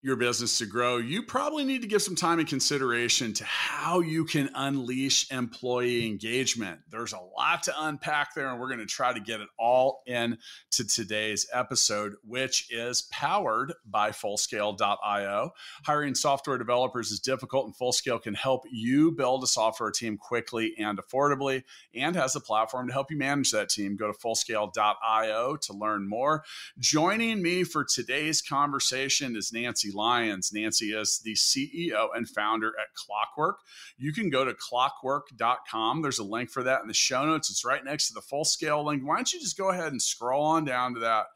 your business to grow, you probably need to give some time and consideration to how you can unleash employee engagement. There's a lot to unpack there, and we're going to try to get it all in to today's episode, which is powered by Fullscale.io. Hiring software developers is difficult, and Fullscale can help you build a software team quickly and affordably, and has a platform to help you manage that team. Go to Fullscale.io to learn more. Joining me for today's conversation is Nancy. Nancy Lyons. Nancy is the CEO and founder at Clockwork. You can go to clockwork.com. There's a link for that in the show notes. It's right next to the full scale link. Why don't you just go ahead and scroll on down to that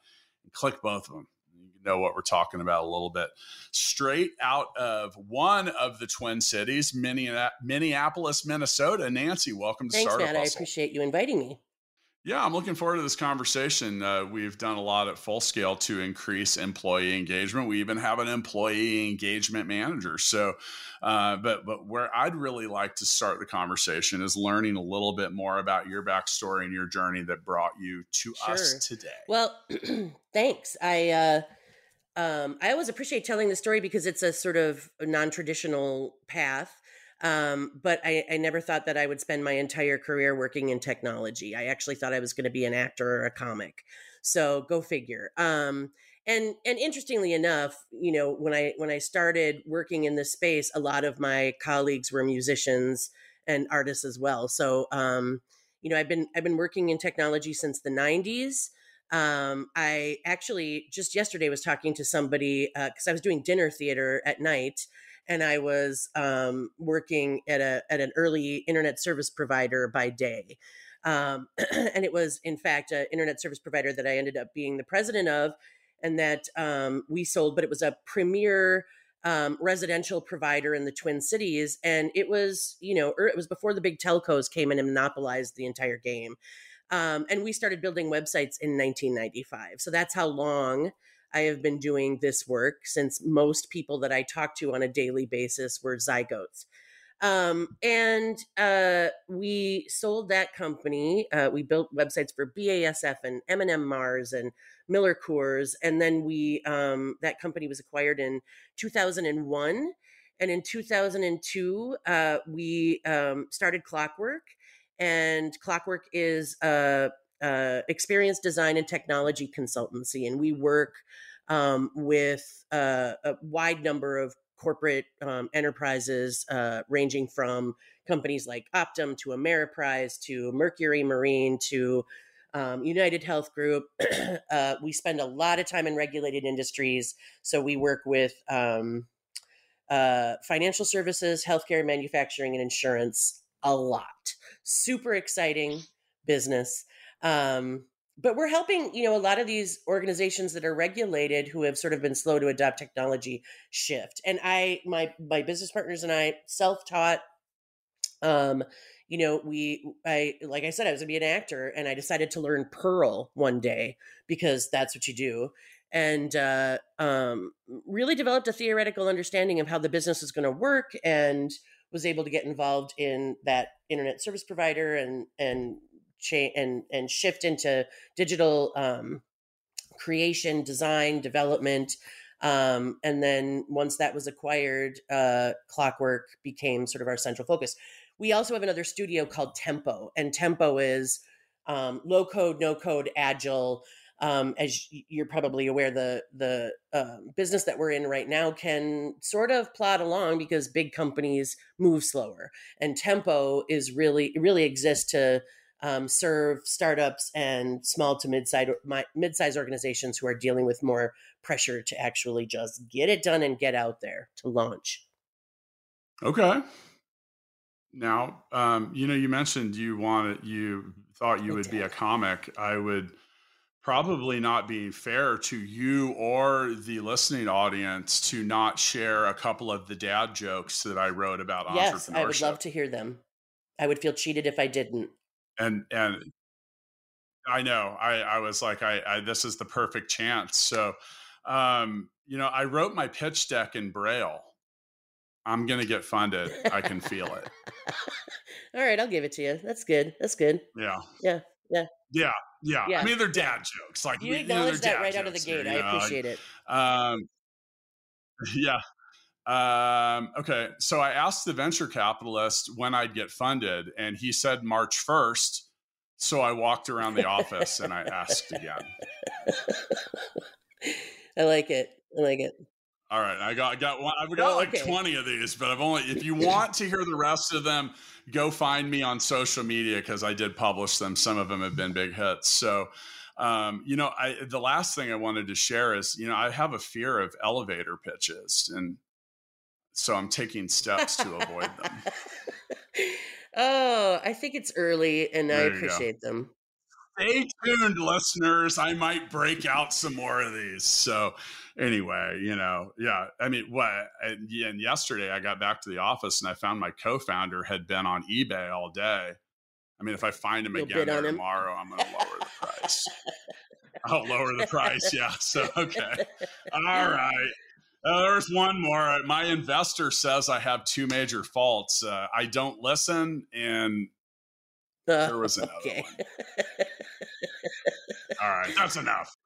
and click both of them? You know what we're talking about a little bit. Straight out of one of the Twin Cities, Minneapolis, Minnesota. Nancy, welcome to Thanks, Startup Matt. I appreciate you inviting me. Yeah, I'm looking forward to this conversation. Uh, we've done a lot at full scale to increase employee engagement. We even have an employee engagement manager. So, uh, but but where I'd really like to start the conversation is learning a little bit more about your backstory and your journey that brought you to sure. us today. Well, thanks. I uh, um, I always appreciate telling the story because it's a sort of non traditional path. Um, but I, I, never thought that I would spend my entire career working in technology. I actually thought I was going to be an actor or a comic. So go figure. Um, and and interestingly enough, you know, when I when I started working in this space, a lot of my colleagues were musicians and artists as well. So um, you know, I've been I've been working in technology since the '90s. Um, I actually just yesterday was talking to somebody because uh, I was doing dinner theater at night and I was um, working at a at an early internet service provider by day. Um, and it was, in fact, an internet service provider that I ended up being the president of, and that um, we sold. But it was a premier um, residential provider in the Twin Cities, and it was, you know, er, it was before the big telcos came in and monopolized the entire game. Um, and we started building websites in 1995. So that's how long I have been doing this work since most people that I talk to on a daily basis were zygotes. Um, and uh, we sold that company. Uh, we built websites for BASF and M&M Mars and Miller Coors, and then we um, that company was acquired in 2001. And in 2002, uh, we um, started Clockwork, and Clockwork is a uh, experience design and technology consultancy, and we work um, with uh, a wide number of corporate um, enterprises, uh, ranging from companies like Optum to Ameriprise to Mercury Marine to um, United Health Group. uh, we spend a lot of time in regulated industries, so we work with um, uh, financial services, healthcare, manufacturing, and insurance a lot. Super exciting business. Um, but we're helping, you know, a lot of these organizations that are regulated who have sort of been slow to adopt technology shift. And I, my my business partners and I self-taught um you know we i like i said i was to be an actor and i decided to learn Perl one day because that's what you do and uh, um, really developed a theoretical understanding of how the business is going to work and was able to get involved in that internet service provider and and change and and shift into digital um, creation, design, development. Um, and then once that was acquired, uh, Clockwork became sort of our central focus. We also have another studio called Tempo, and Tempo is um, low code, no code, agile. Um, as you're probably aware, the the uh, business that we're in right now can sort of plod along because big companies move slower, and Tempo is really really exists to um, serve startups and small to mid-size mid-size organizations who are dealing with more pressure to actually just get it done and get out there to launch. Okay. Now, um, you know, you mentioned you wanted, you thought you would be a comic. I would probably not be fair to you or the listening audience to not share a couple of the dad jokes that I wrote about yes, entrepreneurship. I would love to hear them. I would feel cheated if I didn't. And and I know I I was like I, I this is the perfect chance. So, um, you know, I wrote my pitch deck in braille. I'm gonna get funded. I can feel it. All right, I'll give it to you. That's good. That's good. Yeah. Yeah. Yeah. Yeah. Yeah. yeah. I mean, they're dad jokes. Like you acknowledge that right out of the gate. I appreciate it. Um, yeah. Um, okay. So I asked the venture capitalist when I'd get funded, and he said March 1st. So I walked around the office and I asked again. I like it. I like it. All right, I got I got one. I've got oh, like okay. twenty of these, but I've only. If you want to hear the rest of them, go find me on social media because I did publish them. Some of them have been big hits. So, um, you know, I the last thing I wanted to share is, you know, I have a fear of elevator pitches, and so I'm taking steps to avoid them. oh, I think it's early, and there I appreciate them stay tuned, listeners. I might break out some more of these. So, anyway, you know, yeah. I mean, what? And, and yesterday, I got back to the office and I found my co-founder had been on eBay all day. I mean, if I find him You'll again tomorrow, I'm going to lower the price. I'll lower the price. Yeah. So, okay. All right. Uh, there's one more. My investor says I have two major faults. Uh, I don't listen, and uh, there was another okay. one. All right, that's enough.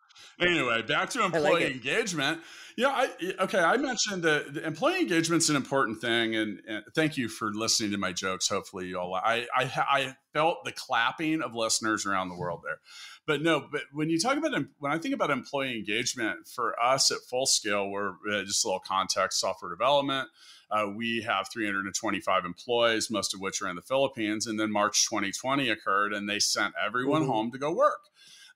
Anyway, back to employee like engagement. Yeah, I, okay. I mentioned that the employee engagement's an important thing, and, and, thank you for listening to my jokes. Hopefully, you all. I, I I felt the clapping of listeners around the world there, but no. But when you talk about when I think about employee engagement for us at Full Scale, we're uh, just a little context software development. Uh, we have 325 employees, most of which are in the Philippines. And then March 2020 occurred, and they sent everyone mm-hmm. home to go work.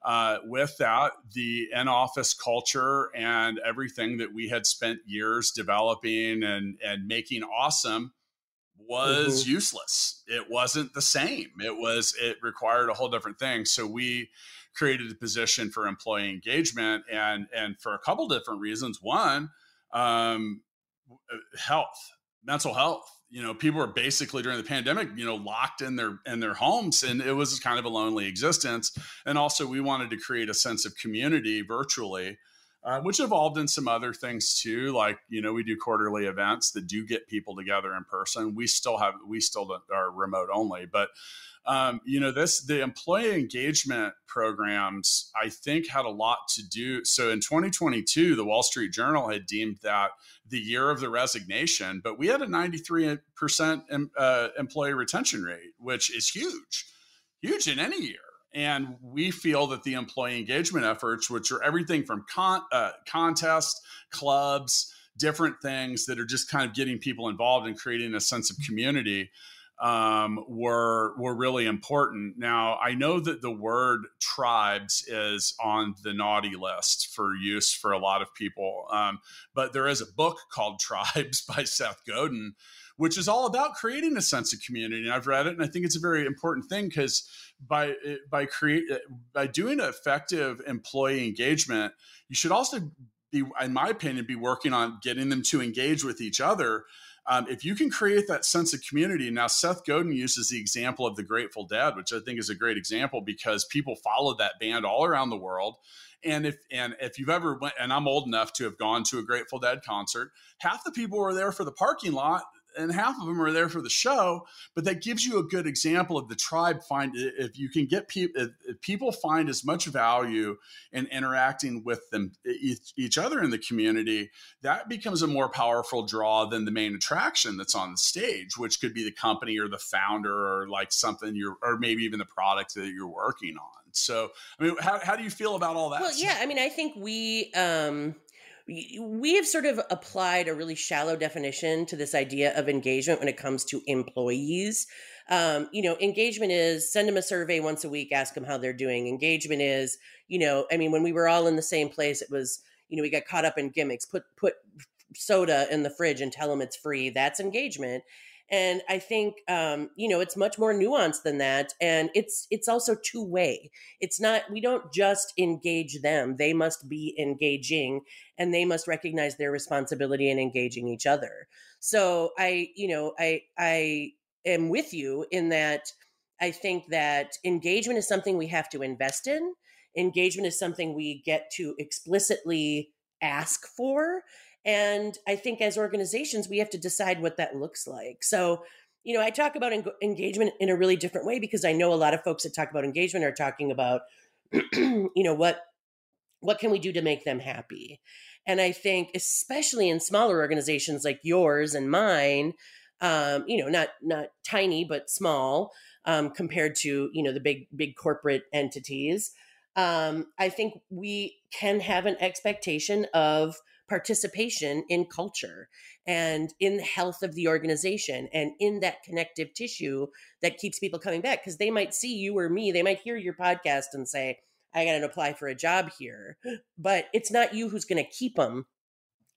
Uh, with that, the in office culture and everything that we had spent years developing and, and making awesome was mm-hmm. useless. It wasn't the same. It was, it required a whole different thing. So we created a position for employee engagement and, and for a couple different reasons. One, um, uh, health, mental health. You know, people were basically during the pandemic, you know, locked in their in their homes, and it was kind of a lonely existence. And also, we wanted to create a sense of community virtually, uh, which evolved in some other things too. Like, you know, we do quarterly events that do get people together in person. We still have, we still are remote only, but um, you know, this the employee engagement programs, I think, had a lot to do. So in 2022, the Wall Street Journal had deemed that the year of the resignation, but we had a 93% uh, employee retention rate, which is huge, huge in any year. And we feel that the employee engagement efforts, which are everything from con- uh, contests, clubs, different things that are just kind of getting people involved and creating a sense of community, um, were were really important. Now I know that the word tribes is on the naughty list for use for a lot of people, um, but there is a book called Tribes by Seth Godin, which is all about creating a sense of community. And I've read it, and I think it's a very important thing because by by create by doing effective employee engagement, you should also be, in my opinion, be working on getting them to engage with each other um, if you can create that sense of community, now Seth Godin uses the example of the Grateful Dead, which I think is a great example because people followed that band all around the world. And if and if you've ever went, and I'm old enough to have gone to a Grateful Dead concert, half the people were there for the parking lot and half of them are there for the show but that gives you a good example of the tribe find if you can get people if people find as much value in interacting with them each, each other in the community that becomes a more powerful draw than the main attraction that's on the stage which could be the company or the founder or like something you're or maybe even the product that you're working on. So i mean how, how do you feel about all that well yeah i mean i think we um we have sort of applied a really shallow definition to this idea of engagement when it comes to employees. Um, you know, engagement is send them a survey once a week, ask them how they're doing. Engagement is, you know, I mean, when we were all in the same place, it was, you know, we got caught up in gimmicks. Put put soda in the fridge and tell them it's free. That's engagement. And I think um, you know it's much more nuanced than that, and it's it's also two way. It's not we don't just engage them; they must be engaging, and they must recognize their responsibility in engaging each other. So I, you know, I I am with you in that. I think that engagement is something we have to invest in. Engagement is something we get to explicitly ask for and I think as organizations, we have to decide what that looks like. So, you know, I talk about en- engagement in a really different way because I know a lot of folks that talk about engagement are talking about, you know, what what can we do to make them happy? And I think, especially in smaller organizations like yours and mine, um, you know, not not tiny but small um, compared to you know the big big corporate entities. Um, I think we can have an expectation of participation in culture and in the health of the organization and in that connective tissue that keeps people coming back because they might see you or me they might hear your podcast and say i got to apply for a job here but it's not you who's going to keep them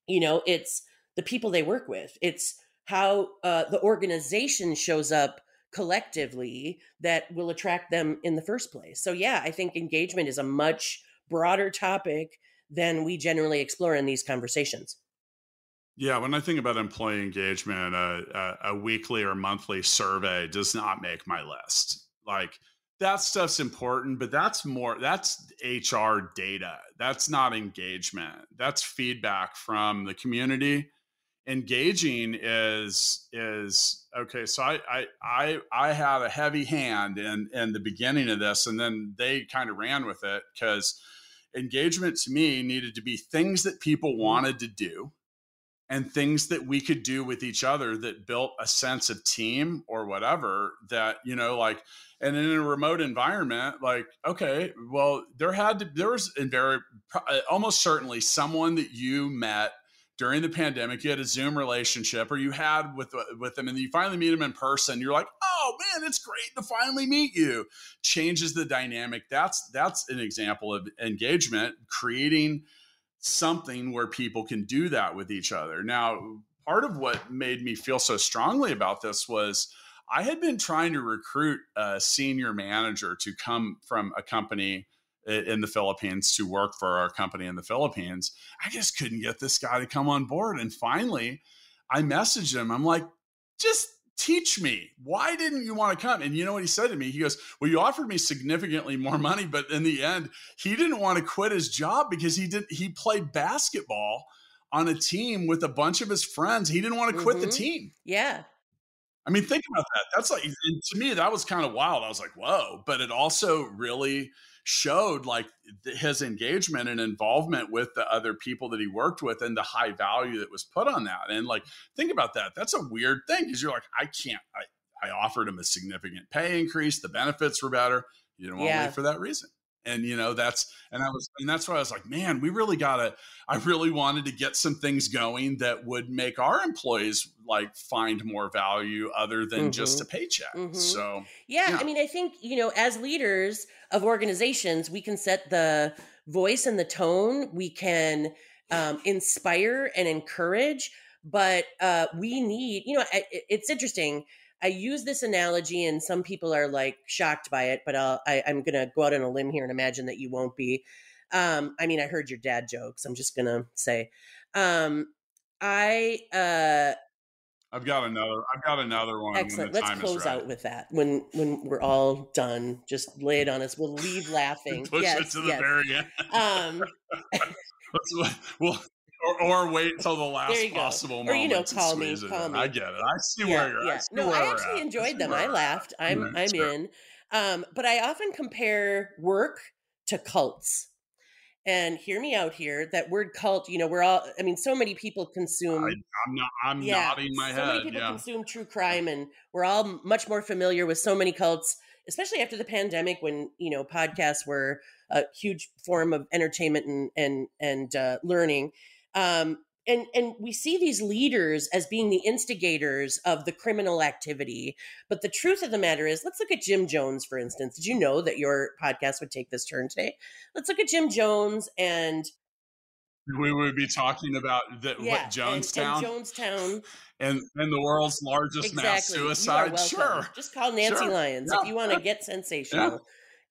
you know it's the people they work with. It's how uh, the organization shows up collectively that will attract them in the first place. So yeah i think engagement is a much broader topic than we generally explore in these conversations. Yeah, when I think about employee engagement, a, a, a, weekly or monthly survey does not make my list. Like that stuff's important, but that's more that's HR data. That's not engagement. That's feedback from the community. Engaging is is okay. So I I I, I had a heavy hand in in the beginning of this, and then they kind of ran with it because engagement to me needed to be things that people mm-hmm. wanted to do and things that we could do with each other that built a sense of team or whatever that you know like and in a remote environment like okay well there had to there was in very uh, almost certainly someone that you met during the pandemic you had a zoom relationship or you had with with them and you finally meet them in person you're like oh man it's great to finally meet you. Changes the dynamic. That's that's an example of engagement creating something where people can do that with each other. Now part of what made me feel so strongly about this was i had been trying to recruit a senior manager to come from a company in the Philippines to work for our company in the Philippines. I just couldn't get this guy to come on board. And finally, I messaged him. I'm like, just teach me. Why didn't you want to come? And you know what he said to me? He goes, Well, you offered me significantly more money, but in the end, he didn't want to quit his job because he did he played basketball on a team with a bunch of his friends. He didn't want to quit mm-hmm. the team. Yeah. I mean, think about that. That's like to me, that was kind of wild. I was like, whoa. But it also really showed like his engagement and involvement with the other people that he worked with and the high value that was put on that. And like, think about that. That's a weird thing because you're like, I can't, I, I offered him a significant pay increase. The benefits were better. You don't want yeah. to leave for that reason and you know that's and i was and that's why i was like man we really gotta i really wanted to get some things going that would make our employees like find more value other than mm-hmm. just a paycheck mm-hmm. so yeah, yeah i mean i think you know as leaders of organizations we can set the voice and the tone we can um, inspire and encourage but uh, we need you know it's interesting I use this analogy, and some people are like shocked by it, but I'll, I, am going to go out on a limb here and imagine that you won't be. Um, I mean, I heard your dad jokes. I'm just going to say, um, I, uh, I've got another. I've got another one. Excellent. Let's close out with that when when we're all done. Just lay it on us. We'll leave laughing. Push yes, it to the yes. very end. Um, we'll or, or wait until the last possible moment. Or you know, call me, call me. I get it. I see yeah, where you're. Yeah. no, I actually enjoyed them. I laughed. I'm I'm in. Um, but I often compare work to cults. And hear me out here. That word cult, you know, we're all. I mean, so many people consume. I, am not. I'm yeah, nodding my so head. So many people yeah. consume true crime, and we're all much more familiar with so many cults, especially after the pandemic, when you know podcasts were a huge form of entertainment and and and uh, learning Um, and and we see these leaders as being the instigators of the criminal activity but the truth of the matter is let's look at jim jones for instance did you know that your podcast would take this turn today let's look at jim jones and we would be talking about the, yeah, what Jonestown, and, and Jonestown, and and the world's largest exactly. mass suicide. Sure, just call Nancy sure. Lyons yeah. if you want to get sensational. Yeah.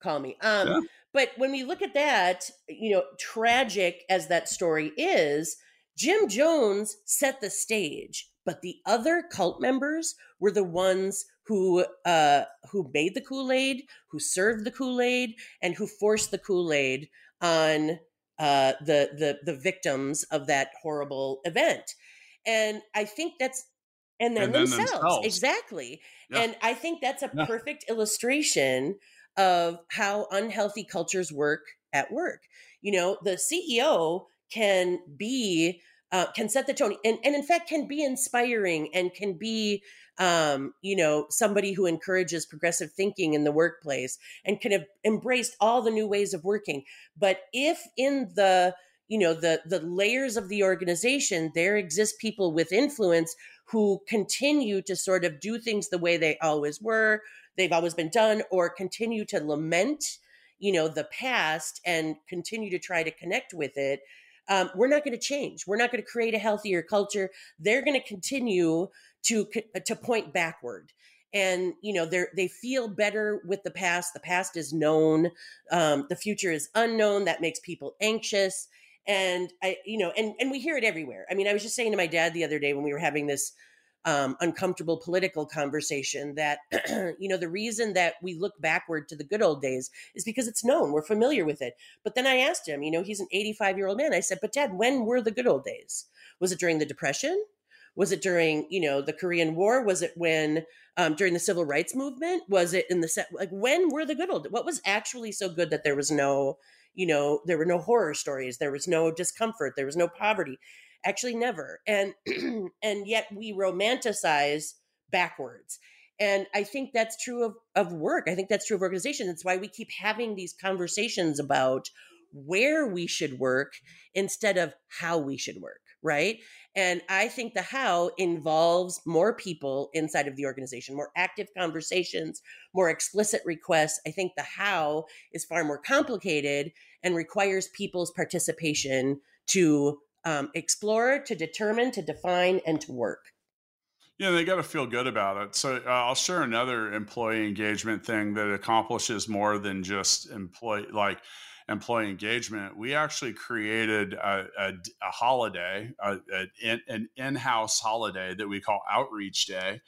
Call me. Um, but when we look at that, you know, tragic as that story is, Jim Jones set the stage, but the other cult members were the ones who uh, who made the Kool Aid, who served the Kool Aid, and who forced the Kool Aid on uh, the the the victims of that horrible event. And I think that's and then, and then themselves. themselves. exactly. Yeah. And I think that's a yeah. perfect illustration of how unhealthy cultures work at work. You know, the CEO can be uh, can set the tone and, and in fact can be inspiring and can be um, you know somebody who encourages progressive thinking in the workplace and can have embraced all the new ways of working but if in the you know the the layers of the organization there exist people with influence who continue to sort of do things the way they always were they've always been done or continue to lament you know the past and continue to try to connect with it um, we're not going to change. We're not going to create a healthier culture. They're going to continue to to point backward. And you know they they feel better with the past. The past is known. Um, the future is unknown. That makes people anxious. And I, you know, and and we hear it everywhere. I mean, I was just saying to my dad the other day when we were having this um, uncomfortable political conversation that you know the reason that we look backward to the good old days is because it's known we're familiar with it. But then i asked him you know he's an 85 year old man i said but dad when were the good old days? Was it during the depression? Was it during you know the korean war? Was it when um, during the civil rights movement? Was it in the set like when were the good old what was actually so good that there was no you know there were no horror stories there was no discomfort there was no poverty actually never. And and yet we romanticize backwards. And i think that's true of, of work. I think that's true of organization. That's why we keep having these conversations about where we should work instead of how we should work right? And i think the how involves more people inside of the organization more active conversations more explicit requests. I think the how is far more complicated and requires people's participation to um, explore, to determine, to define, and to work. Yeah, they got to feel good about it. So uh, I'll share another employee engagement thing that accomplishes more than just employee like employee engagement. We actually created a, a, a holiday, a, an in-house holiday that we call Outreach Day,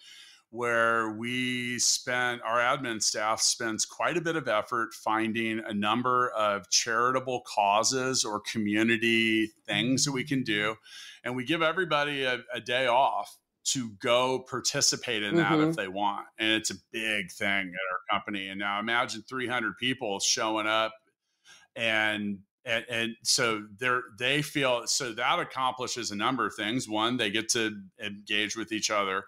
where we spent our admin staff spends quite a bit of effort finding a number of charitable causes or community things that we can do. And we give everybody a, a day off to go participate in that mm-hmm. if they want. And it's a big thing at our company. And now imagine 300 people showing up and and, and, so they're they feel so that accomplishes a number of things. One they get to engage with each other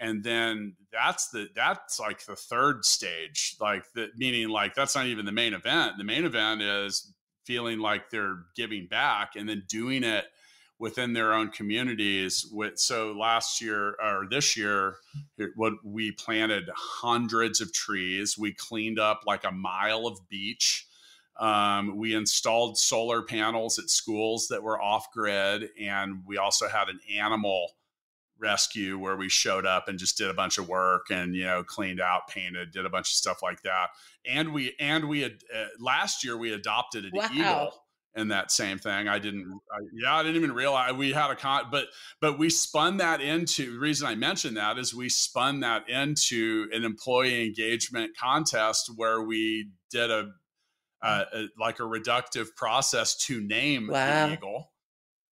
and then that's the that's like the third stage like the meaning like that's not even the main event. The main event is feeling like they're giving back and then doing it within their own communities with so last year or this year what we planted hundreds of trees. We cleaned up like a mile of beach. Um, we installed solar panels at schools that were off grid and we also had an animal rescue where we showed up and just did a bunch of work and you know cleaned out painted did a bunch of stuff like that and we and we had uh, last year we adopted an wow. eagle in that same thing i didn't I, yeah i didn't even realize we had a con but but we spun that into the reason i mentioned that is we spun that into an employee engagement contest where we did a, uh, a like a reductive process to name wow. the eagle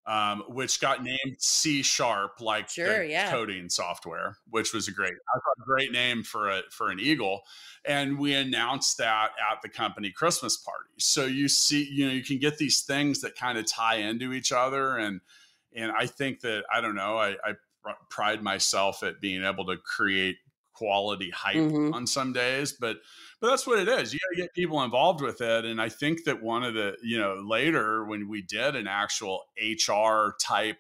um, which got named C sharp, like sure, the yeah. coding software, which was a great, I thought a great name for a for an eagle. And we announced that at the company Christmas party. So you see, you know, you can get these things that kind of tie into each other, and and I think that I don't know, I, I pride myself at being able to create quality hype mm-hmm. on some days, but but that's what it is. You got to get people involved with it. And I think that one of the, you know, later when we did an actual HR type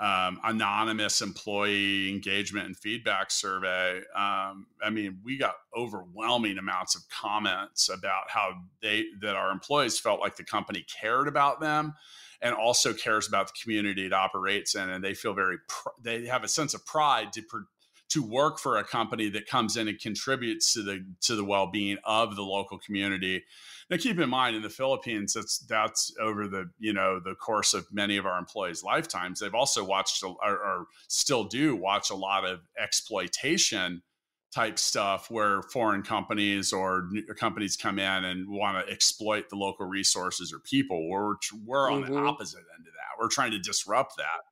um, anonymous employee engagement and feedback survey, um, I mean, we got overwhelming amounts of comments about how they that our employees felt like the company cared about them and also cares about the community it operates in and they feel very pr- they have a sense of pride to to work for a company that comes in and contributes to the to the well-being of the local community. Now keep in mind in the Philippines that's that's over the you know the course of many of our employees lifetimes they've also watched or, or still do watch a lot of exploitation type stuff where foreign companies or companies come in and want to exploit the local resources or people. We're we're on mm-hmm. the opposite end of that. We're trying to disrupt that.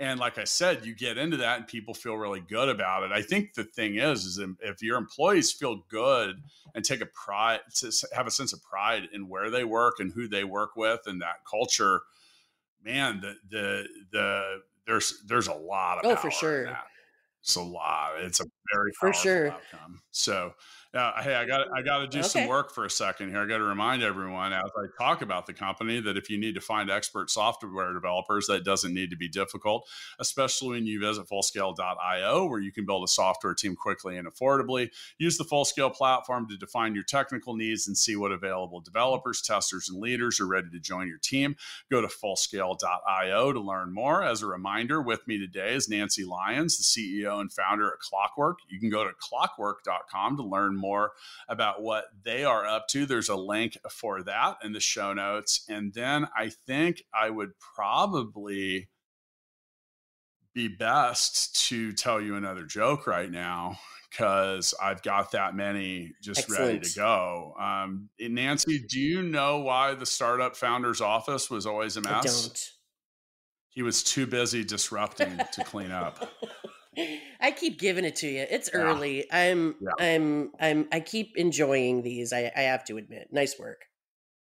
And like I said, you get into that and people feel really good about it. I think the thing is, is if your employees feel good and take a pride, to have a sense of pride in where they work and who they work with and that culture, man, the the the there's there's a lot of oh for sure. It's a lot. It's a very for sure outcome. So uh, hey, I got I got to do okay. some work for a second here. I got to remind everyone as I talk about the company that if you need to find expert software developers, that doesn't need to be difficult, especially when you visit Fullscale.io, where you can build a software team quickly and affordably. Use the Fullscale platform to define your technical needs and see what available developers, testers, and leaders are ready to join your team. Go to Fullscale.io to learn more. As a reminder, with me today is Nancy Lyons, the CEO and founder at Clockwork. You can go to clockwork.com to learn more about what they are up to. There's a link for that in the show notes. And then I think I would probably be best to tell you another joke right now because I've got that many just Excellent. ready to go. Um, Nancy, do you know why the startup founder's office was always a mess? I don't. He was too busy disrupting to clean up. I keep giving it to you. It's yeah. early. I'm yeah. I'm I'm I keep enjoying these. I, I have to admit. Nice work.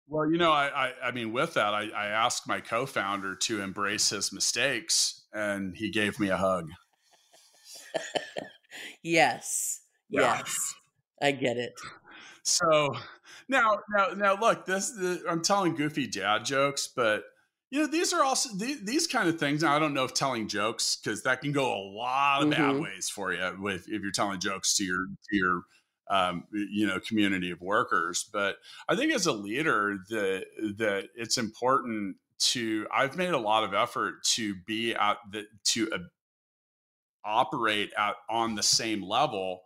Well, you know, I I, I mean, with that, I, I asked my co-founder to embrace his mistakes, and he gave me a hug. yes. Yeah. Yes. I get it. So now, now, now, look. This, this I'm telling goofy dad jokes, but you know these are also these, these kind of things now, i don't know if telling jokes because that can go a lot of mm-hmm. bad ways for you with if you're telling jokes to your to your um, you know community of workers but i think as a leader that that it's important to i've made a lot of effort to be at the to uh, operate at on the same level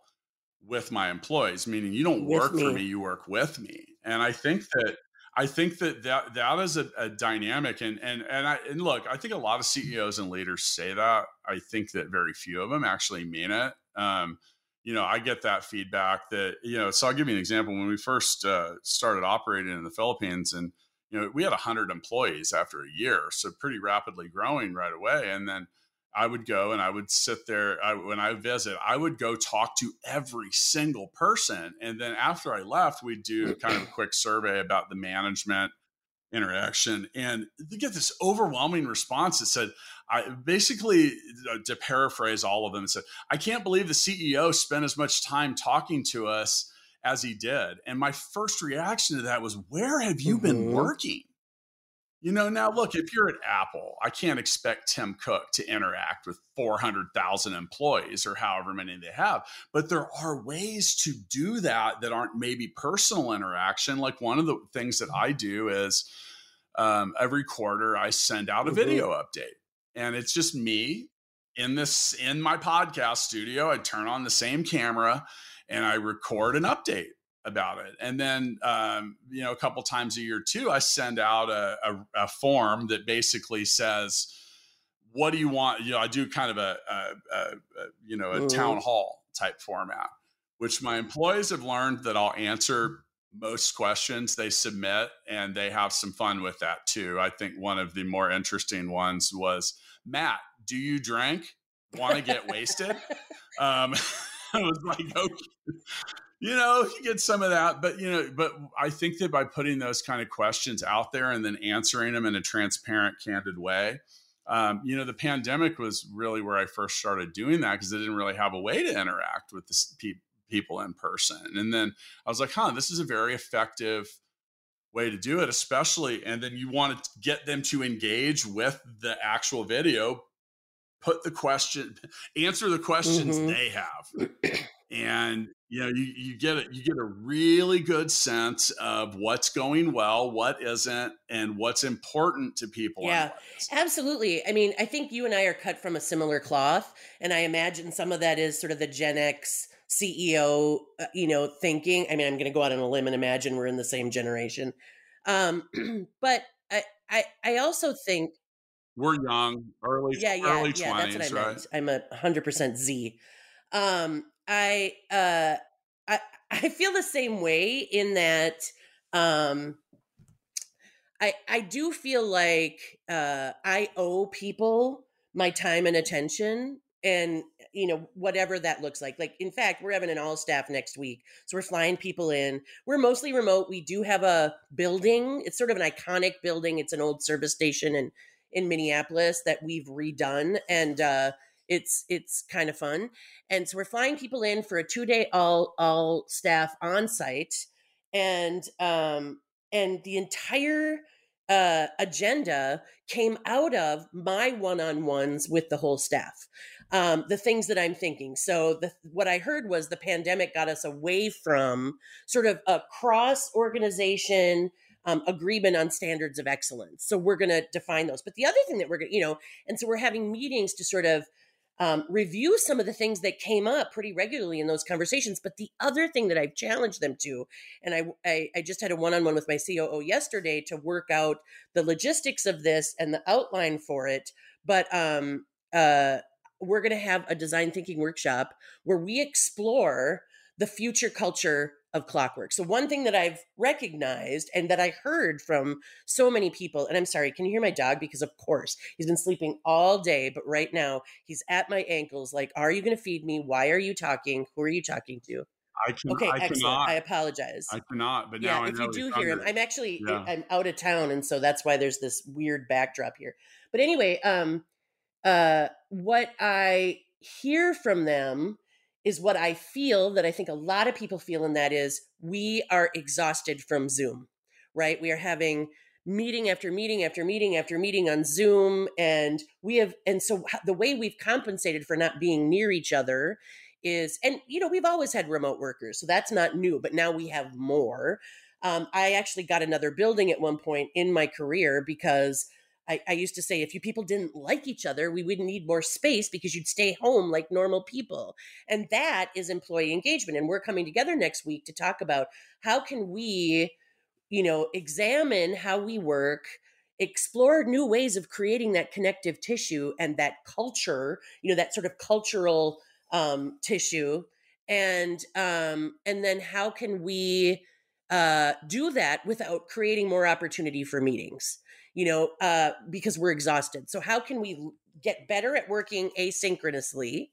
with my employees meaning you don't with work me. for me you work with me and i think that I think that that, that is a, a dynamic, and and and I and look, I think a lot of CEOs and leaders say that. I think that very few of them actually mean it. Um, you know, I get that feedback that you know. So I'll give you an example. When we first uh, started operating in the Philippines, and you know, we had hundred employees after a year, so pretty rapidly growing right away, and then I would go and I would sit there I, when I visit. I would go talk to every single person, and then after I left, we'd do kind of a quick survey about the management interaction, and you get this overwhelming response that said, "I basically uh, to paraphrase all of them, said I can't believe the CEO spent as much time talking to us." As he did. And my first reaction to that was, Where have you mm-hmm. been working? You know, now look, if you're at Apple, I can't expect Tim Cook to interact with 400,000 employees or however many they have. But there are ways to do that that aren't maybe personal interaction. Like one of the things that I do is um, every quarter I send out a mm-hmm. video update, and it's just me in this in my podcast studio. I turn on the same camera and I record an update about it. And then, um, you know, a couple times a year too, I send out a, a, a, form that basically says, what do you want? You know, I do kind of a, a you know, a mm-hmm. town hall type format, which my employees have learned that I'll answer most questions they submit and they have some fun with that too. I think one of the more interesting ones was, Matt, do you drink? Want to get wasted? Um, I was like, okay you know, you get some of that, but you know, but I think that by putting those kind of questions out there and then answering them in a transparent, candid way, um, you know, the pandemic was really where I first started doing that because I didn't really have a way to interact with the pe- people in person. And then I was like, huh, this is a very effective way to do it, especially. And then you want to get them to engage with the actual video, put the question, answer the questions mm-hmm. they have. And you know you, you get it you get a really good sense of what's going well what isn't and what's important to people yeah absolutely i mean i think you and i are cut from a similar cloth and i imagine some of that is sort of the gen x ceo uh, you know thinking i mean i'm going to go out on a limb and imagine we're in the same generation um but i i, I also think we're young early yeah yeah early yeah 20s, that's what i meant i'm a 100% z um I uh I I feel the same way in that um I I do feel like uh I owe people my time and attention and you know whatever that looks like. Like in fact we're having an all staff next week so we're flying people in. We're mostly remote. We do have a building. It's sort of an iconic building. It's an old service station in in minneapolis that we've redone and uh it's it's kind of fun and so we're flying people in for a two day all all staff on site and um and the entire uh agenda came out of my one-on-ones with the whole staff um, the things that I'm thinking. So the, what I heard was the pandemic got us away from sort of a cross organization um, agreement on standards of excellence. So we're going to define those. But the other thing that we're going to, you know, and so we're having meetings to sort of um, review some of the things that came up pretty regularly in those conversations. But the other thing that I've challenged them to, and I, I, I just had a one on one with my COO yesterday to work out the logistics of this and the outline for it. But um, uh, we're going to have a design thinking workshop where we explore the future culture of clockwork. So one thing that I've recognized and that I heard from so many people, and I'm sorry, can you hear my dog? Because of course he's been sleeping all day, but right now he's at my ankles. Like, are you going to feed me? Why are you talking? Who are you talking to? I can, okay, I excellent. Cannot. I apologize. I cannot, but yeah, if you do hear him, I'm actually yeah. I'm out of town, and so that's why there's this weird backdrop here. But anyway, um, uh, what I hear from them is what I feel that I think a lot of people feel, and that is we are exhausted from Zoom, right? We are having meeting after meeting after meeting after meeting on Zoom. And we have, and so the way we've compensated for not being near each other is, and you know, we've always had remote workers, so that's not new, but now we have more. Um, I actually got another building at one point in my career because I, I, used to say if you people didn't like each other, we would need more space because you'd stay home like normal people. And that is employee engagement. And we're coming together next week to talk about how can we, you know, examine how we work, explore new ways of creating that connective tissue and that culture, you know, that sort of cultural um, tissue. And um, and then how can we uh, do that without creating more opportunity for meetings? You know, uh, because we're exhausted. So, how can we get better at working asynchronously?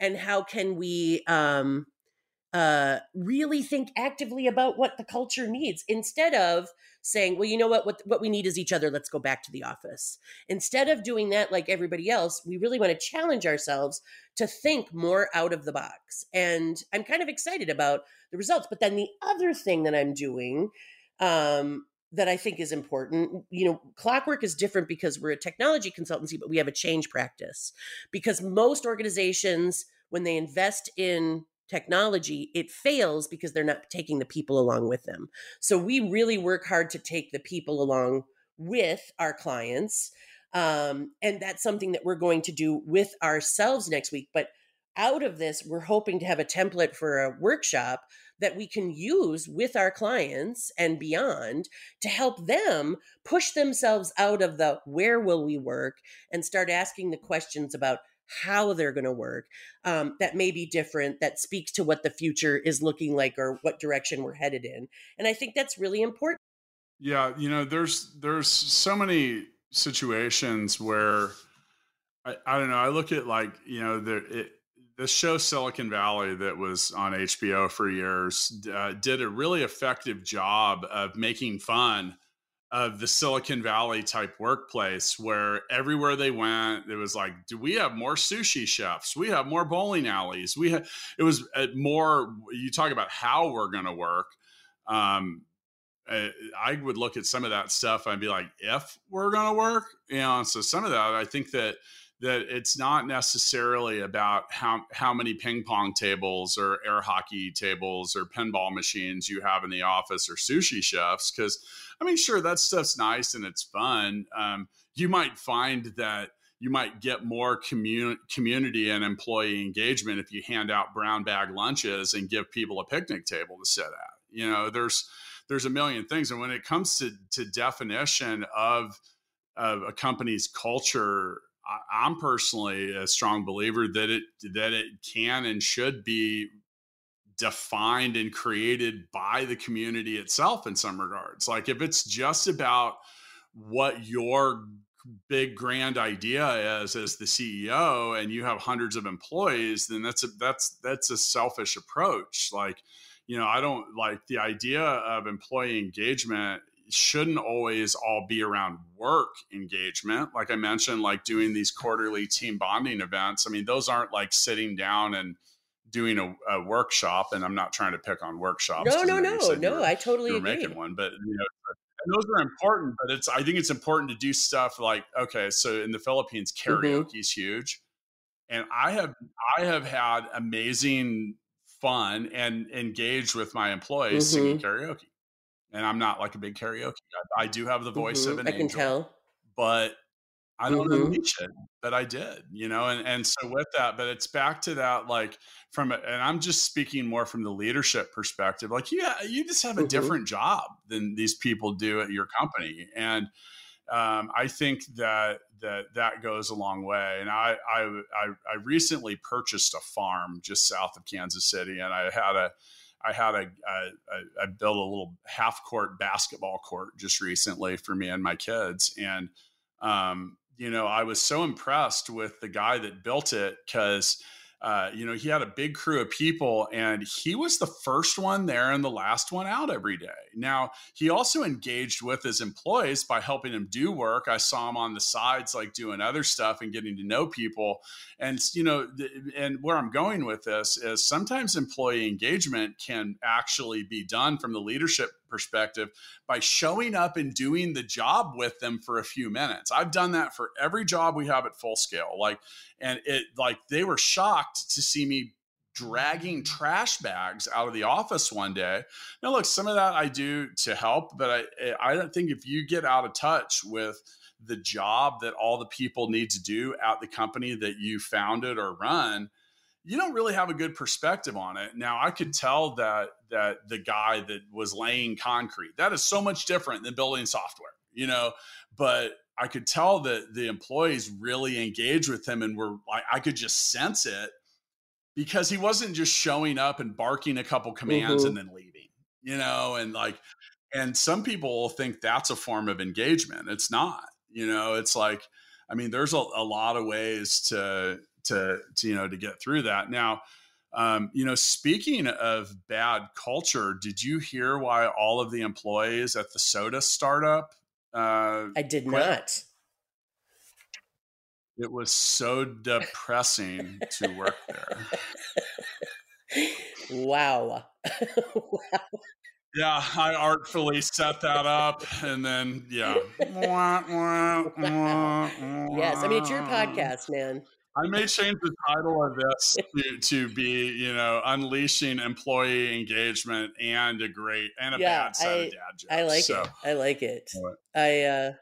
And how can we um, uh, really think actively about what the culture needs instead of saying, well, you know what, what, what we need is each other. Let's go back to the office. Instead of doing that like everybody else, we really want to challenge ourselves to think more out of the box. And I'm kind of excited about the results. But then the other thing that I'm doing um, that I think is important. You know, Clockwork is different because we're a technology consultancy, but we have a change practice. Because most organizations, when they invest in technology, it fails because they're not taking the people along with them. So we really work hard to take the people along with our clients. Um, and that's something that we're going to do with ourselves next week. But out of this, we're hoping to have a template for a workshop that we can use with our clients and beyond to help them push themselves out of the where will we work and start asking the questions about how they're going to work um, that may be different that speaks to what the future is looking like or what direction we're headed in. And i think that's really important yeah you know there's there's so many situations where I, I don't know i look at like you know there it, the show Silicon Valley that was on HBO for years uh, did a really effective job of making fun of the Silicon Valley type workplace where everywhere they went, it was like, do we have more sushi chefs? We have more bowling alleys. We have, it was uh, more, you talk about how we're going to work. Um, uh, I would look at some of that stuff and be like, if we're going to work, you know, so some of that, I think that, that it's not necessarily about how how many ping pong tables or air hockey tables or pinball machines you have in the office or sushi chefs because I mean sure that stuff's nice and it's fun. Um, you might find that you might get more commun- community and employee engagement if you hand out brown bag lunches and give people a picnic table to sit at. You know, there's there's a million things, and when it comes to to definition of of a company's culture I'm personally a strong believer that it that it can and should be defined and created by the community itself in some regards. Like if it's just about what your big grand idea is as the CEO and you have hundreds of employees, then that's a that's that's a selfish approach. Like, you know, I don't like the idea of employee engagement shouldn't always all be around work engagement. Like I mentioned, like doing these quarterly team bonding events. I mean, those aren't like sitting down and doing a, a workshop. And I'm not trying to pick on workshops. No, no, no, no. I totally you're agree. Making one, but you know, those are important. But it's I think it's important to do stuff like okay, so in the Philippines, karaoke mm-hmm. is huge, and I have I have had amazing fun and engaged with my employees mm-hmm. singing karaoke and I'm not like a big karaoke guy. I do have the voice mm-hmm. of an I angel. can tell. But I don't mm-hmm. unleash it, but I did, you know, and, and so with that, but it's back to that, like from, a, and I'm just speaking more from the leadership perspective, like, yeah, you just have a mm-hmm. different job than these people do at your company. And um, I think that, that that goes a long way. And I, I, I, I recently purchased a farm just south of Kansas City and I had a, I had a, a, I built a little half court basketball court just recently for me and my kids, and um, you know I was so impressed with the guy that built it because uh, you know, he had a big crew of people and he was the first one there and the last one out every day. Now, he also engaged with his employees by helping them do work. I saw him on the sides, like doing other stuff and getting to know people. And, you know, and where I'm going with this is sometimes employee engagement can actually be done from the leadership perspective by showing up and doing the job with them for a few minutes. I've done that for every job we have at full scale. Like, and it like they were shocked to see me dragging trash bags out of the office one day. Now, look, some of that I do to help, but I I don't think if you get out of touch with the job that all the people need to do at the company that you founded or run, you don't really have a good perspective on it. Now, I could tell that that the guy that was laying concrete that is so much different than building software, you know. But I could tell that the employees really engaged with him and were like, I could just sense it because he wasn't just showing up and barking a couple commands mm-hmm. and then leaving, you know, and like, and some people think that's a form of engagement. It's not, you know, it's like, I mean, there's a, a lot of ways to, to, to, you know, to get through that. Now, um, you know, speaking of bad culture, did you hear why all of the employees at the soda startup? Uh, I did quit? not. It was so depressing to work there. Wow. wow. Yeah, I artfully set that up and then yeah. yes, I mean it's your podcast, man. I may change the title of this to, to be, you know, unleashing employee engagement and a great and a yeah, bad set I, of dad jokes. I like so, it. I like it. I uh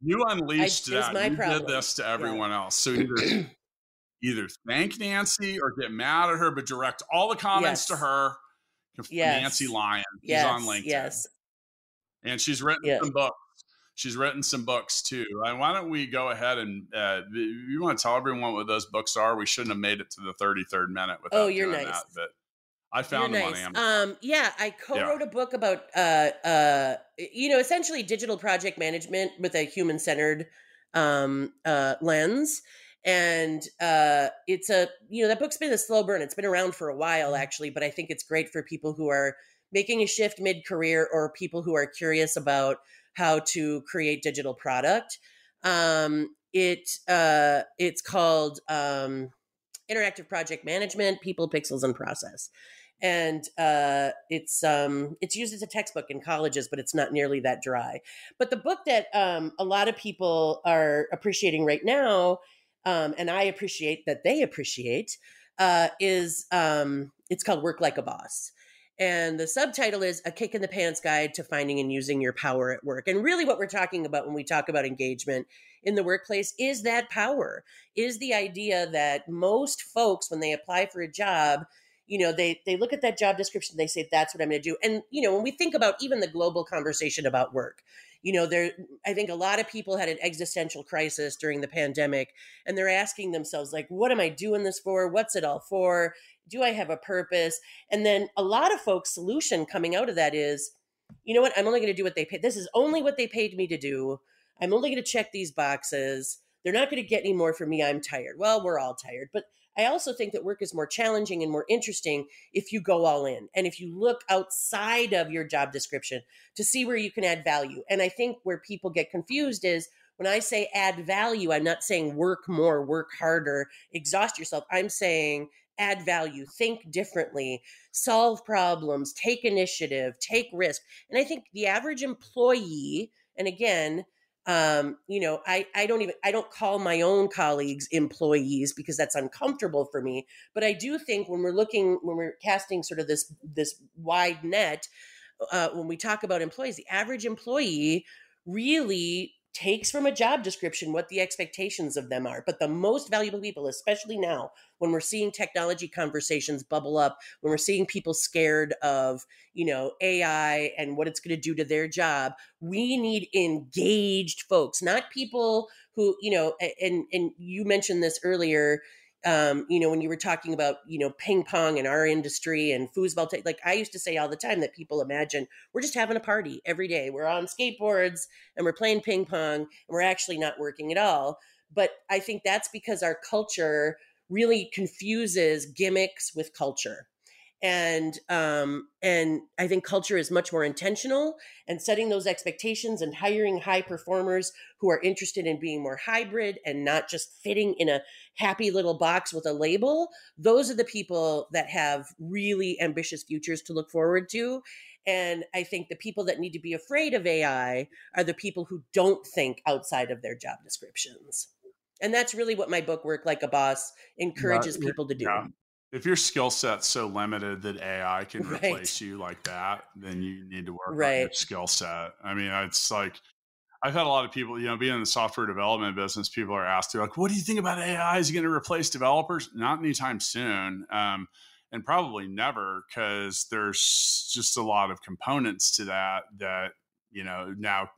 you unleashed I, that. You problem. did this to everyone yeah. else. So either either thank Nancy or get mad at her, but direct all the comments yes. to her. Yes. Nancy Lyons. She's yes. on LinkedIn. Yes. And she's written yeah. some books. She's written some books too. And why don't we go ahead and uh, you want to tell everyone what those books are? We shouldn't have made it to the 33rd minute without oh, you're nice. that. But I found You're them nice. on Amazon. Um, yeah, I co-wrote yeah. a book about, uh, uh, you know, essentially digital project management with a human-centered um, uh, lens. And uh, it's a, you know, that book's been a slow burn. It's been around for a while, mm-hmm. actually, but I think it's great for people who are making a shift mid-career or people who are curious about how to create digital product. Um, it uh, it's called um, interactive project management, people, pixels, and process. And uh, it's um, it's used as a textbook in colleges, but it's not nearly that dry. But the book that um, a lot of people are appreciating right now, um, and I appreciate that they appreciate, uh, is um, it's called Work Like a Boss. And the subtitle is A Kick in the Pants Guide to Finding and Using Your Power at Work. And really, what we're talking about when we talk about engagement in the workplace is that power, is the idea that most folks, when they apply for a job, you know they they look at that job description they say that's what i'm going to do. And you know when we think about even the global conversation about work you know there i think a lot of people had an existential crisis during the pandemic and they're asking themselves like what am i doing this for? What's it all for do I have a purpose? And then a lot of folks' solution coming out of that is, you know what? I'm only going to do what they paid. This is only what they paid me to do. I'm only going to check these boxes. They're not going to get any more from me. I'm tired. Well, we're all tired. But I also think that work is more challenging and more interesting if you go all in and if you look outside of your job description to see where you can add value. And I think where people get confused is when I say add value, I'm not saying work more, work harder, exhaust yourself. I'm saying add value, think differently, solve problems, take initiative, take risk. And I think the average employee, and again, um, you know, I, I don't even I don't call my own colleagues employees because that's uncomfortable for me. But I do think when we're looking when we're casting sort of this this wide net, uh, when we talk about employees, the average employee really takes from a job description what the expectations of them are. But the most valuable people, especially now when we're seeing technology conversations bubble up, when we're seeing people scared of, you know, AI and what it's going to do to their job, we need engaged folks, not people who, you know, and and you mentioned this earlier, um, you know, when you were talking about, you know, ping pong in our industry and foosball, t- like I used to say all the time that people imagine we're just having a party every day. We're on skateboards and we're playing ping pong and we're actually not working at all. But I think that's because our culture really confuses gimmicks with culture and um, and I think culture is much more intentional and setting those expectations and hiring high performers who are interested in being more hybrid and not just fitting in a happy little box with a label. Those are the people that have really ambitious futures to look forward to. And I think the people that need to be afraid of AI are the people who don't think outside of their job descriptions. And that's really what my book, Work Like a Boss, encourages people to do. Yeah if your skill set's so limited that AI can right. replace you like that, then you need to work right. on your skill set. I mean, it's like I've had a lot of people, you know, being in the software development business, people are asked, they're like, what do you think about AI? Is it going to replace developers? Not anytime soon. Um, and probably never because there's just a lot of components to that that you know now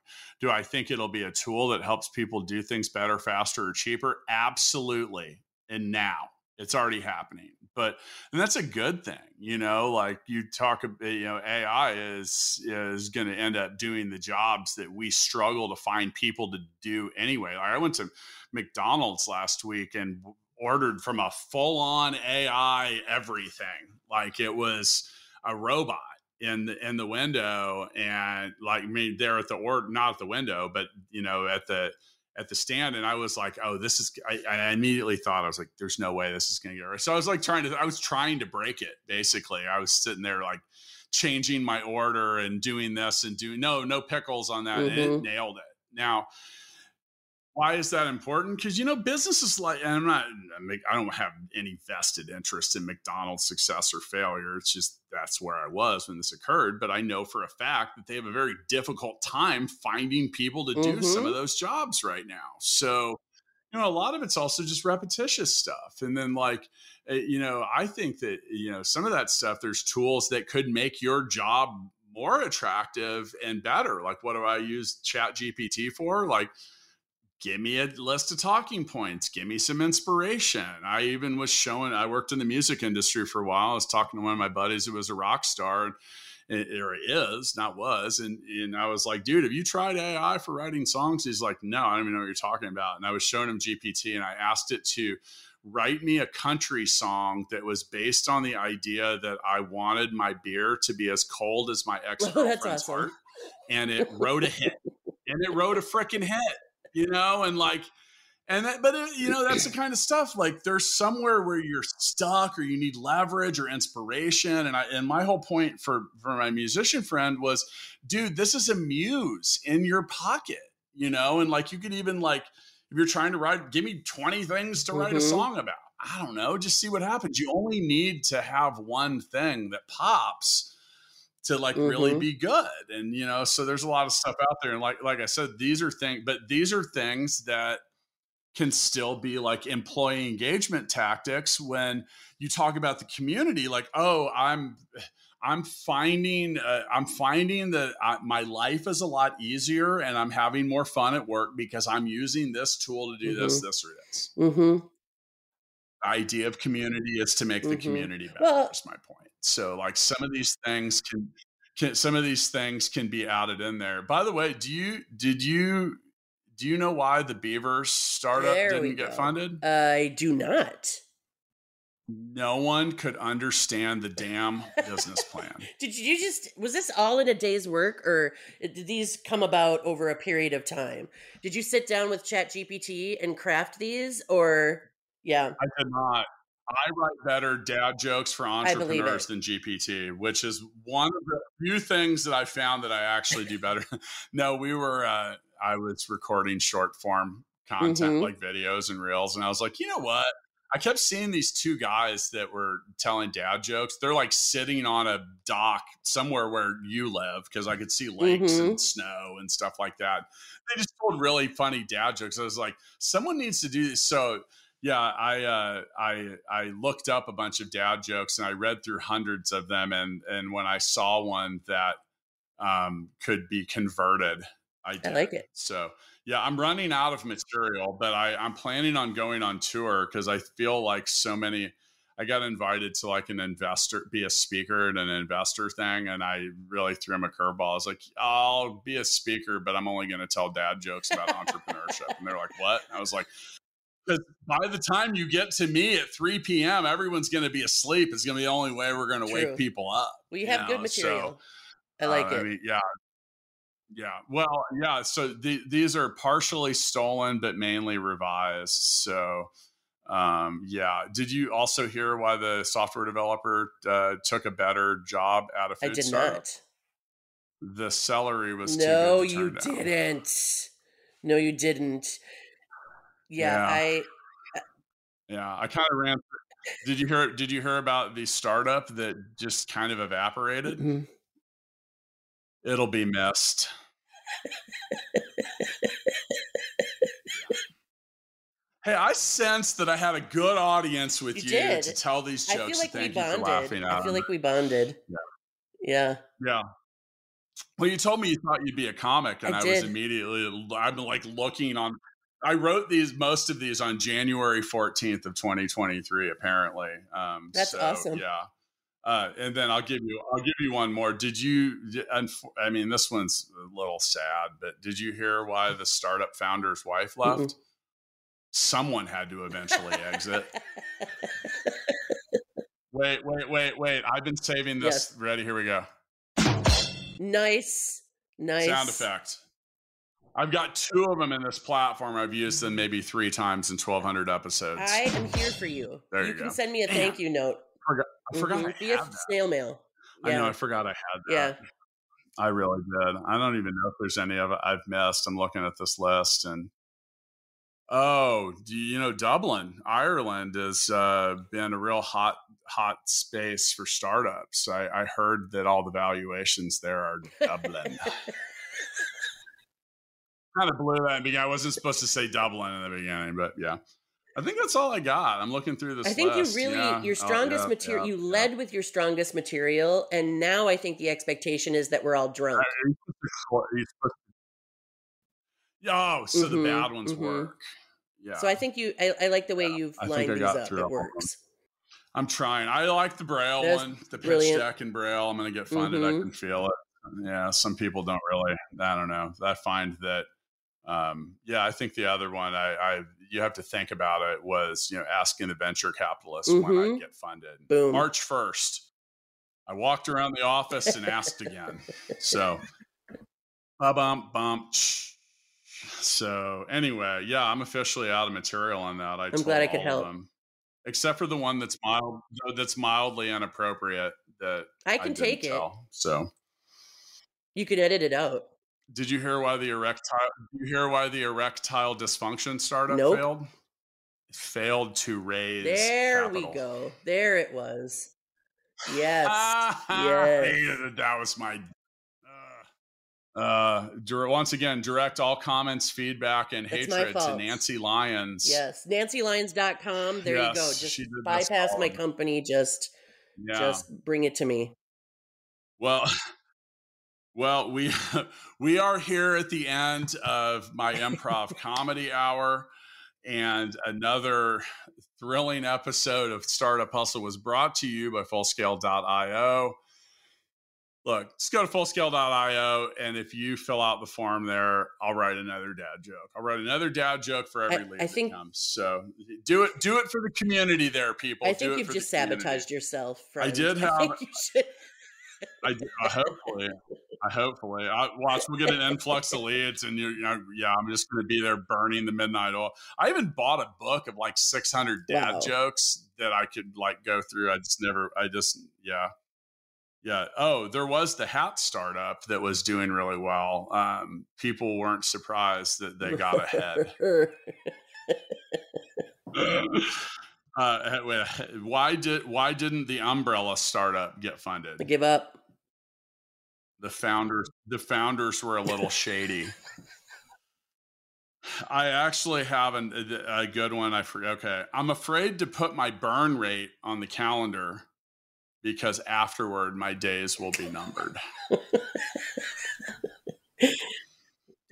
do i think it'll be a tool that helps people do things better faster or cheaper absolutely and now it's already happening but and that's a good thing you know like you talk about you know ai is is going to end up doing the jobs that we struggle to find people to do anyway like i went to mcdonald's last week and ordered from a full-on ai everything like it was a robot in the in the window and like I mean there at the or not at the window but you know at the at the stand and I was like, oh, this is, I, I immediately thought, I was like, there's no way this is going to get right. So I was like trying to, I was trying to break it basically. I was sitting there like changing my order and doing this and doing, no, no pickles on that. Mm-hmm. And it mm-hmm. nailed it. Now, why is that important? Because you know, businesses like, and I'm not, I don't have any vested interest in McDonald's success or failure. It's just that's where I was when this occurred. But I know for a fact that they have a very difficult time finding people to do mm-hmm. some of those jobs right now. So, you know, a lot of it's also just repetitious stuff. And then, like, eh, you know, I think that, you know, some of that stuff, there's tools that could make your job more attractive and better. Like, what do I use Chat GPT for? Like, give me a list of talking points give me some inspiration. I even was showing i worked in the music industry for a while. I was talking to one of my buddies who was a rock star eh, or is not was and, and i was like dude have you tried ai for writing songs? He's like no i don't even know what you're talking about. And i was showing him gpt and i asked it to write me a country song that was based on the idea that i wanted my beer to be as cold as my ex-girlfriend's awesome. heart and it wrote a hit and it wrote a freaking hit, you know, and like, and that, but it, you know, that's the kind of stuff like there's somewhere where you're stuck or you need leverage or inspiration. And I, and my whole point for, for my musician friend was, dude, this is a muse in your pocket, you know, and like you could even like, if you're trying to write, give me 20 things to write mm-hmm. a song about. I don't know, just see what happens. You only need to have one thing that pops to like mm-hmm. really be good. And you know, so there's a lot of stuff out there. And like like I said, these are things, but these are things that can still be like employee engagement tactics when you talk about the community like oh i'm i'm finding uh, i'm finding that I, my life is a lot easier and i'm having more fun at work because i'm using this tool to do mm-hmm. this this or this mm-hmm idea of community is to make mm-hmm. the community better. Well, that's my point. So like some of these things can, can some of these things can be added in there. By the way, do you did you do you know why the Beavers startup there didn't get funded? I do not. No one could understand the damn business plan. did you just was this all in a day's work or did these come about over a period of time? Did you sit down with Chat GPT and craft these or yeah. I did not. I write better dad jokes for entrepreneurs than GPT, which is one of the few things that I found that I actually do better. no, we were, uh, I was recording short form content mm-hmm. like videos and reels. And I was like, you know what? I kept seeing these two guys that were telling dad jokes. They're like sitting on a dock somewhere where you live because I could see lakes mm-hmm. and snow and stuff like that. They just told really funny dad jokes. I was like, someone needs to do this. So, yeah, I uh, I I looked up a bunch of dad jokes and I read through hundreds of them, and and when I saw one that um, could be converted, I did. I like it. So yeah, I'm running out of material, but I I'm planning on going on tour because I feel like so many. I got invited to like an investor, be a speaker at an investor thing, and I really threw him a curveball. I was like, "I'll be a speaker, but I'm only going to tell dad jokes about entrepreneurship." And they're like, "What?" I was like, because by the time you get to me at 3 p.m., everyone's going to be asleep. It's going to be the only way we're going to wake people up. Well, you have know? good material. So, I like uh, it. I mean, yeah. Yeah. Well, yeah. So the, these are partially stolen, but mainly revised. So, um, yeah. Did you also hear why the software developer uh, took a better job out of I did startup? not. The celery was no, you didn't. No, you didn't. Yeah, yeah. I. Uh yeah, I kind of ran. Did you hear? Did you hear about the startup that just kind of evaporated? Mm-hmm. It'll be missed. Hey, I sense that I had a good audience with you, you to tell these jokes. I feel like Thank we bonded. I feel like we bonded. Yeah. Yeah. Yeah. Well, you told me you thought you'd be a comic, and I, I was immediately I'm like looking on I wrote these most of these on January 14th of 2023 apparently. Um, That's so, awesome. Yeah. Uh, and then I'll give you I'll give you one more. Did you I mean this one's a little sad, but did you hear why the startup founder's wife left? Mm-hmm. Someone had to eventually exit. wait, wait, wait, wait. I've been saving this. Yes. Ready? Here we go. Nice. Nice. Sound effect. I've got two of them in this platform. I've used them maybe three times in 1,200 episodes. I am here for you. There you, you can send me a thank you note. I forgot. I forgot mm-hmm. I snail mail. Yeah. I know. I forgot I had that. Yeah. I really did. I don't even know if there's any of it I've missed. I'm looking at this list and oh, do you know Dublin, Ireland has uh, been a real hot hot space for startups. I, I heard that all the valuations there are Dublin. kind of blew that in the beginning. I wasn't supposed to say Dublin in the beginning, but yeah. I think that's all I got. I'm looking through this. I think list. you really yeah. your oh, strongest oh, yeah, material. Yeah, you led with your strongest material, and now I think the expectation is that we're all drunk. Oh, so mm-hmm, the bad ones mm-hmm. work. Yeah. So I think you. I, I like the way you've I lined these up. It works. I'm trying. I like the Braille That's one, the pitch brilliant. deck and Braille. I'm going to get funded. Mm-hmm. I can feel it. Yeah, some people don't really. I don't know. I find that um, yeah, I think the other one I, I, you have to think about it was you know asking the venture capitalists mm-hmm. when I mm-hmm. get funded. Boom. March first, I walked around the office and asked again. So, bump bump. So anyway, yeah, I'm officially out of material on that. I I'm glad I could help. them, except for the one that's mild, that's mildly inappropriate. That I can didn't take it. So, You can edit it out. Did you hear why the erectile? Did you hear why the erectile dysfunction startup Nope. failed? Failed to raise. There we go. There it was. Yes. Yes. That was my. Uh, uh, once again, direct all comments, feedback, and That's hatred to. Nancy Lyons. Yes. NancyLyons.com. There you go. Just bypass my company. Just Yeah. just bring it to me. Well, well, we we are here at the end of my improv comedy hour, and another thrilling episode of Startup Hustle was brought to you by Fullscale.io. Look, just go to fullscale.io, and if you fill out the form there, I'll write another dad joke. I'll write another dad joke for every I- lead I think- that comes. So do it, do it for the community, there, people. I Do think it you've just community. sabotaged yourself. I Friend. did I have- think you should. I, do- I hopefully, I hopefully, I watch. We'll get an influx of leads, and you, you know, yeah, I'm just going to be there burning the midnight oil. I even bought a book of like 600 dad Wow. jokes that I could like go through. I just never, I just, yeah, yeah. Oh, there was the hat startup that was doing really well. Um, people weren't surprised that they got ahead. uh, why did why didn't the umbrella startup get funded? Give up. The founders the founders were a little shady. I actually have an, a, a good one i forget okay. I'm afraid to put my burn rate on the calendar because afterward my days will be numbered.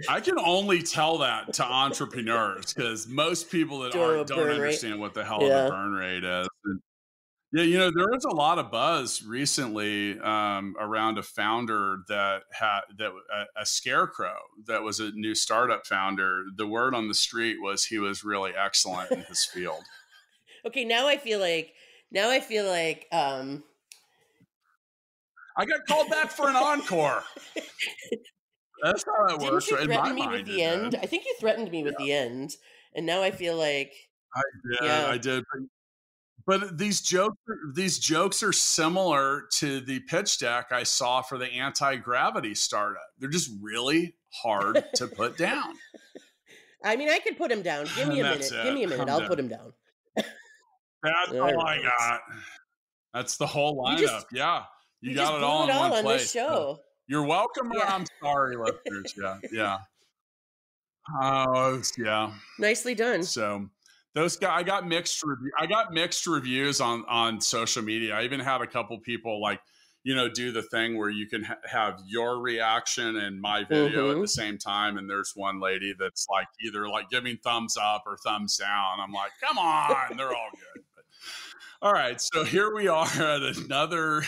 I can only tell that to entrepreneurs because most people that aren't don't burn rate- understand what the hell Yeah. the burn rate is And- yeah, you know, there was a lot of buzz recently um, around a founder that had that a, a scarecrow that was a new startup founder. The word on the street was he was really excellent in his field. Okay, now I feel like now I feel like um I got called back for an encore. That's how it didn't works. you right? In my threaten me mind, with the end? did. I think you threatened me with the end, and now I feel like I did. Yeah. I did. But these jokes, these jokes are similar to the pitch deck I saw for the anti gravity startup. They're just really hard to put down. I mean I could put him down. Give me a minute. That's Give me a minute. I'm I'll done. put him down. That's All all I got. That's the whole lineup. You just- yeah, you, You got it all it in all one on place. this show. You're welcome. Yeah. I'm sorry, listeners. Yeah, yeah. Oh, yeah. Nicely done. So those guys, I got mixed. Review, I got mixed reviews on on social media. I even had a couple people like, you know, do the thing where you can ha- have your reaction and my video at Mhm. the same time. And there's one lady that's like either like giving thumbs up or thumbs down. I'm like, come on, they're all good. But, all right, so here we are at another.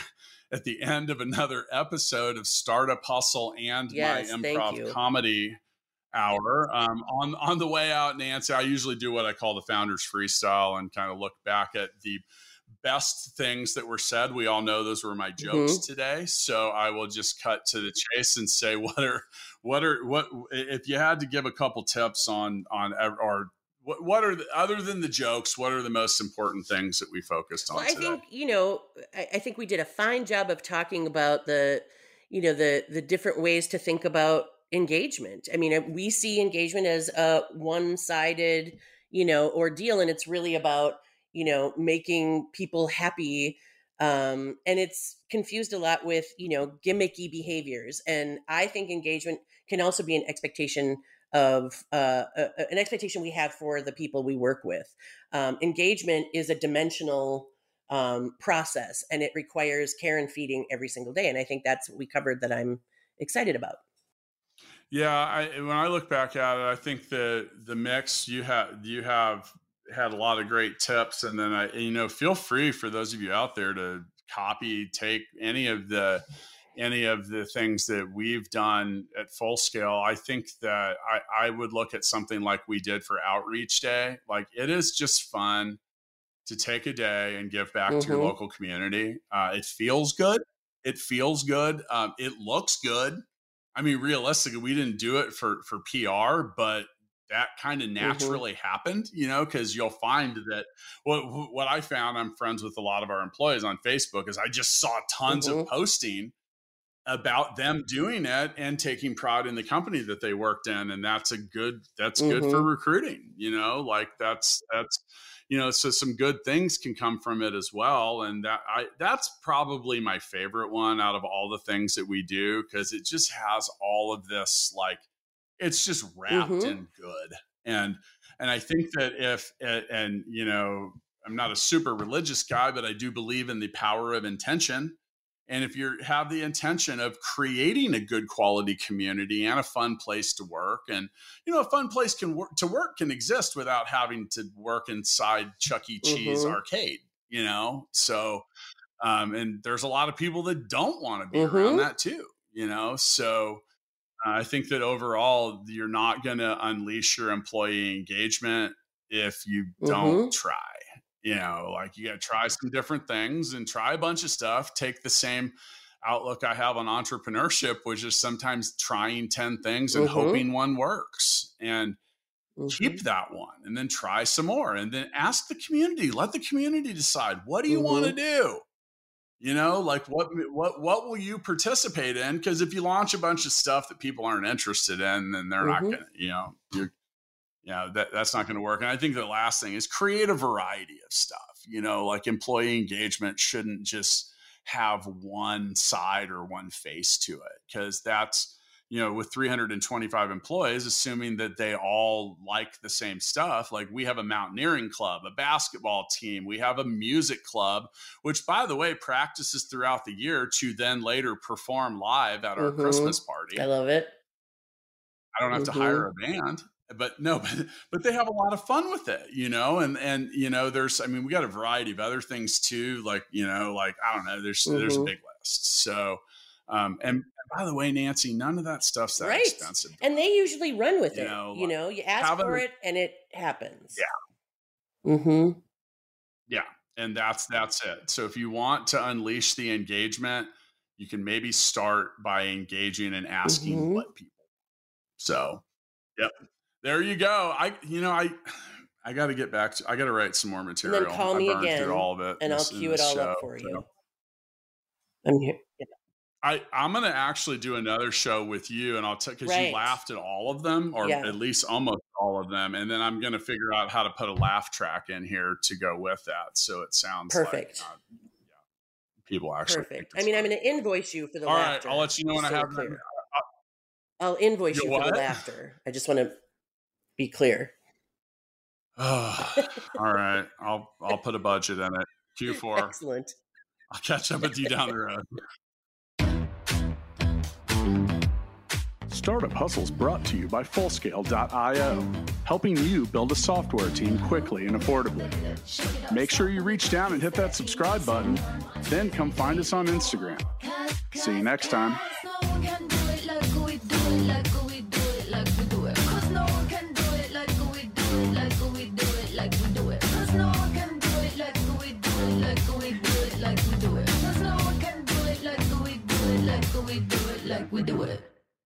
At the end of another episode of Startup Hustle and Yes, my improv comedy hour. Um, on on the way out, Nancy, I usually do what I call the founders freestyle and kind of look back at the best things that were said. We all know those were my jokes Mm-hmm. today, so I will just cut to the chase and say what are what are what if you had to give a couple tips on on or what what are the, other than the jokes, what are the most important things that we focused on Well, I today? think you know. I, I think we did a fine job of talking about the, you know, the the different ways to think about engagement. I mean, we see engagement as a one sided, you know, ordeal, and it's really about you know making people happy. Um, and it's confused a lot with you know gimmicky behaviors. And I think engagement can also be an expectation of uh, a- an expectation we have for the people we work with. Um, engagement is a dimensional um, process and it requires care and feeding every single day. And I think that's what we covered that I'm excited about. Yeah, I, when I look back at it, I think the the mix you have you have had a lot of great tips, and then I you know feel free for those of you out there to copy, take any of the any of the things that we've done at full scale. I think that I, I would look at something like we did for Outreach Day. Like it is just fun to take a day and give back to your Mhm. local community. Uh, it feels good. It feels good. Um, it looks good I mean, realistically, we didn't do it for for PR, but that kind of Mm-hmm. naturally happened, you know, because you'll find that what what I found, I'm friends with a lot of our employees on Facebook, is I just saw tons Mhm. of posting about them doing it and taking pride in the company that they worked in, and that's a good that's good for Mhm. recruiting, you know, like that's that's you know, so some good things can come from it as well, and that I that's probably my favorite one out of all the things that we do because it just has all of this like it's just wrapped Mhm. in good. And and i think that if and you know i'm not a super religious guy but i do believe in the power of intention and if you have the intention of creating a good quality community and a fun place to work and you know a fun place can work to work can exist without having to work inside chuck e cheese Mhm. arcade you know so um and there's a lot of people that don't want to be around Mhm. that too you know so uh, I think that overall, you're not going to unleash your employee engagement if you don't Mhm. try. You know, like you got to try some different things and try a bunch of stuff. Take the same outlook I have on entrepreneurship, which is sometimes trying 10 things and Mhm. hoping one works and keep Mhm. that one and then try some more and then ask the community. Let the community decide what do you want to do? you know like what what what will you participate in because if you launch a bunch of stuff that people aren't interested in then they're not Mhm. gonna you know you're yeah that, that's not going to work and i think the last thing is create a variety of stuff you know like employee engagement shouldn't just have one side or one face to it because that's you know with 325 employees assuming that they all like the same stuff like we have a mountaineering club a basketball team we have a music club which by the way practices throughout the year to then later perform live at our Mhm. christmas party I love it. I don't have Mhm. to hire a band, but no, but, but they have a lot of fun with it, you know, and, and, you know, there's, I mean, we got a variety of other things too. Like, you know, like, I don't know, there's, there's a Mhm. big list. So, um, and, and by the way, Nancy, none of that stuff's that Right. expensive. And they usually run with You it. know, you know, you ask for it and it happens. Yeah. Mm-hmm. Yeah. And that's, that's it. So if you want to unleash the engagement, you can maybe start by engaging and asking Mhm. what people. So, yep. There you go. I, you know, I, I got to get back to. I got to write some more material. And then call me again, all of it, And I'll cue it all up show, for so. you. I'm here. Yeah. I, I'm going to actually do another show with you, and I'll tell because Right. you laughed at all of them, or Yeah. at least almost all of them, and then I'm going to figure out how to put a laugh track in here to go with that, so it sounds Perfect. Like, uh, yeah, people actually. Perfect. I mean, I'm going to invoice you for the All right, laughter. I'll let you know when just I have clear. I'll invoice You you, for the laughter. I just want to be clear. all right, I'll I'll put a budget in it. Q4. Excellent. I'll catch up with you down the road. Startup Hustles brought to you by Fullscale.io, helping you build a software team quickly and affordably. Make sure you reach down and hit that subscribe button, then come find us on Instagram. See you next time. Like we do it, like we do it.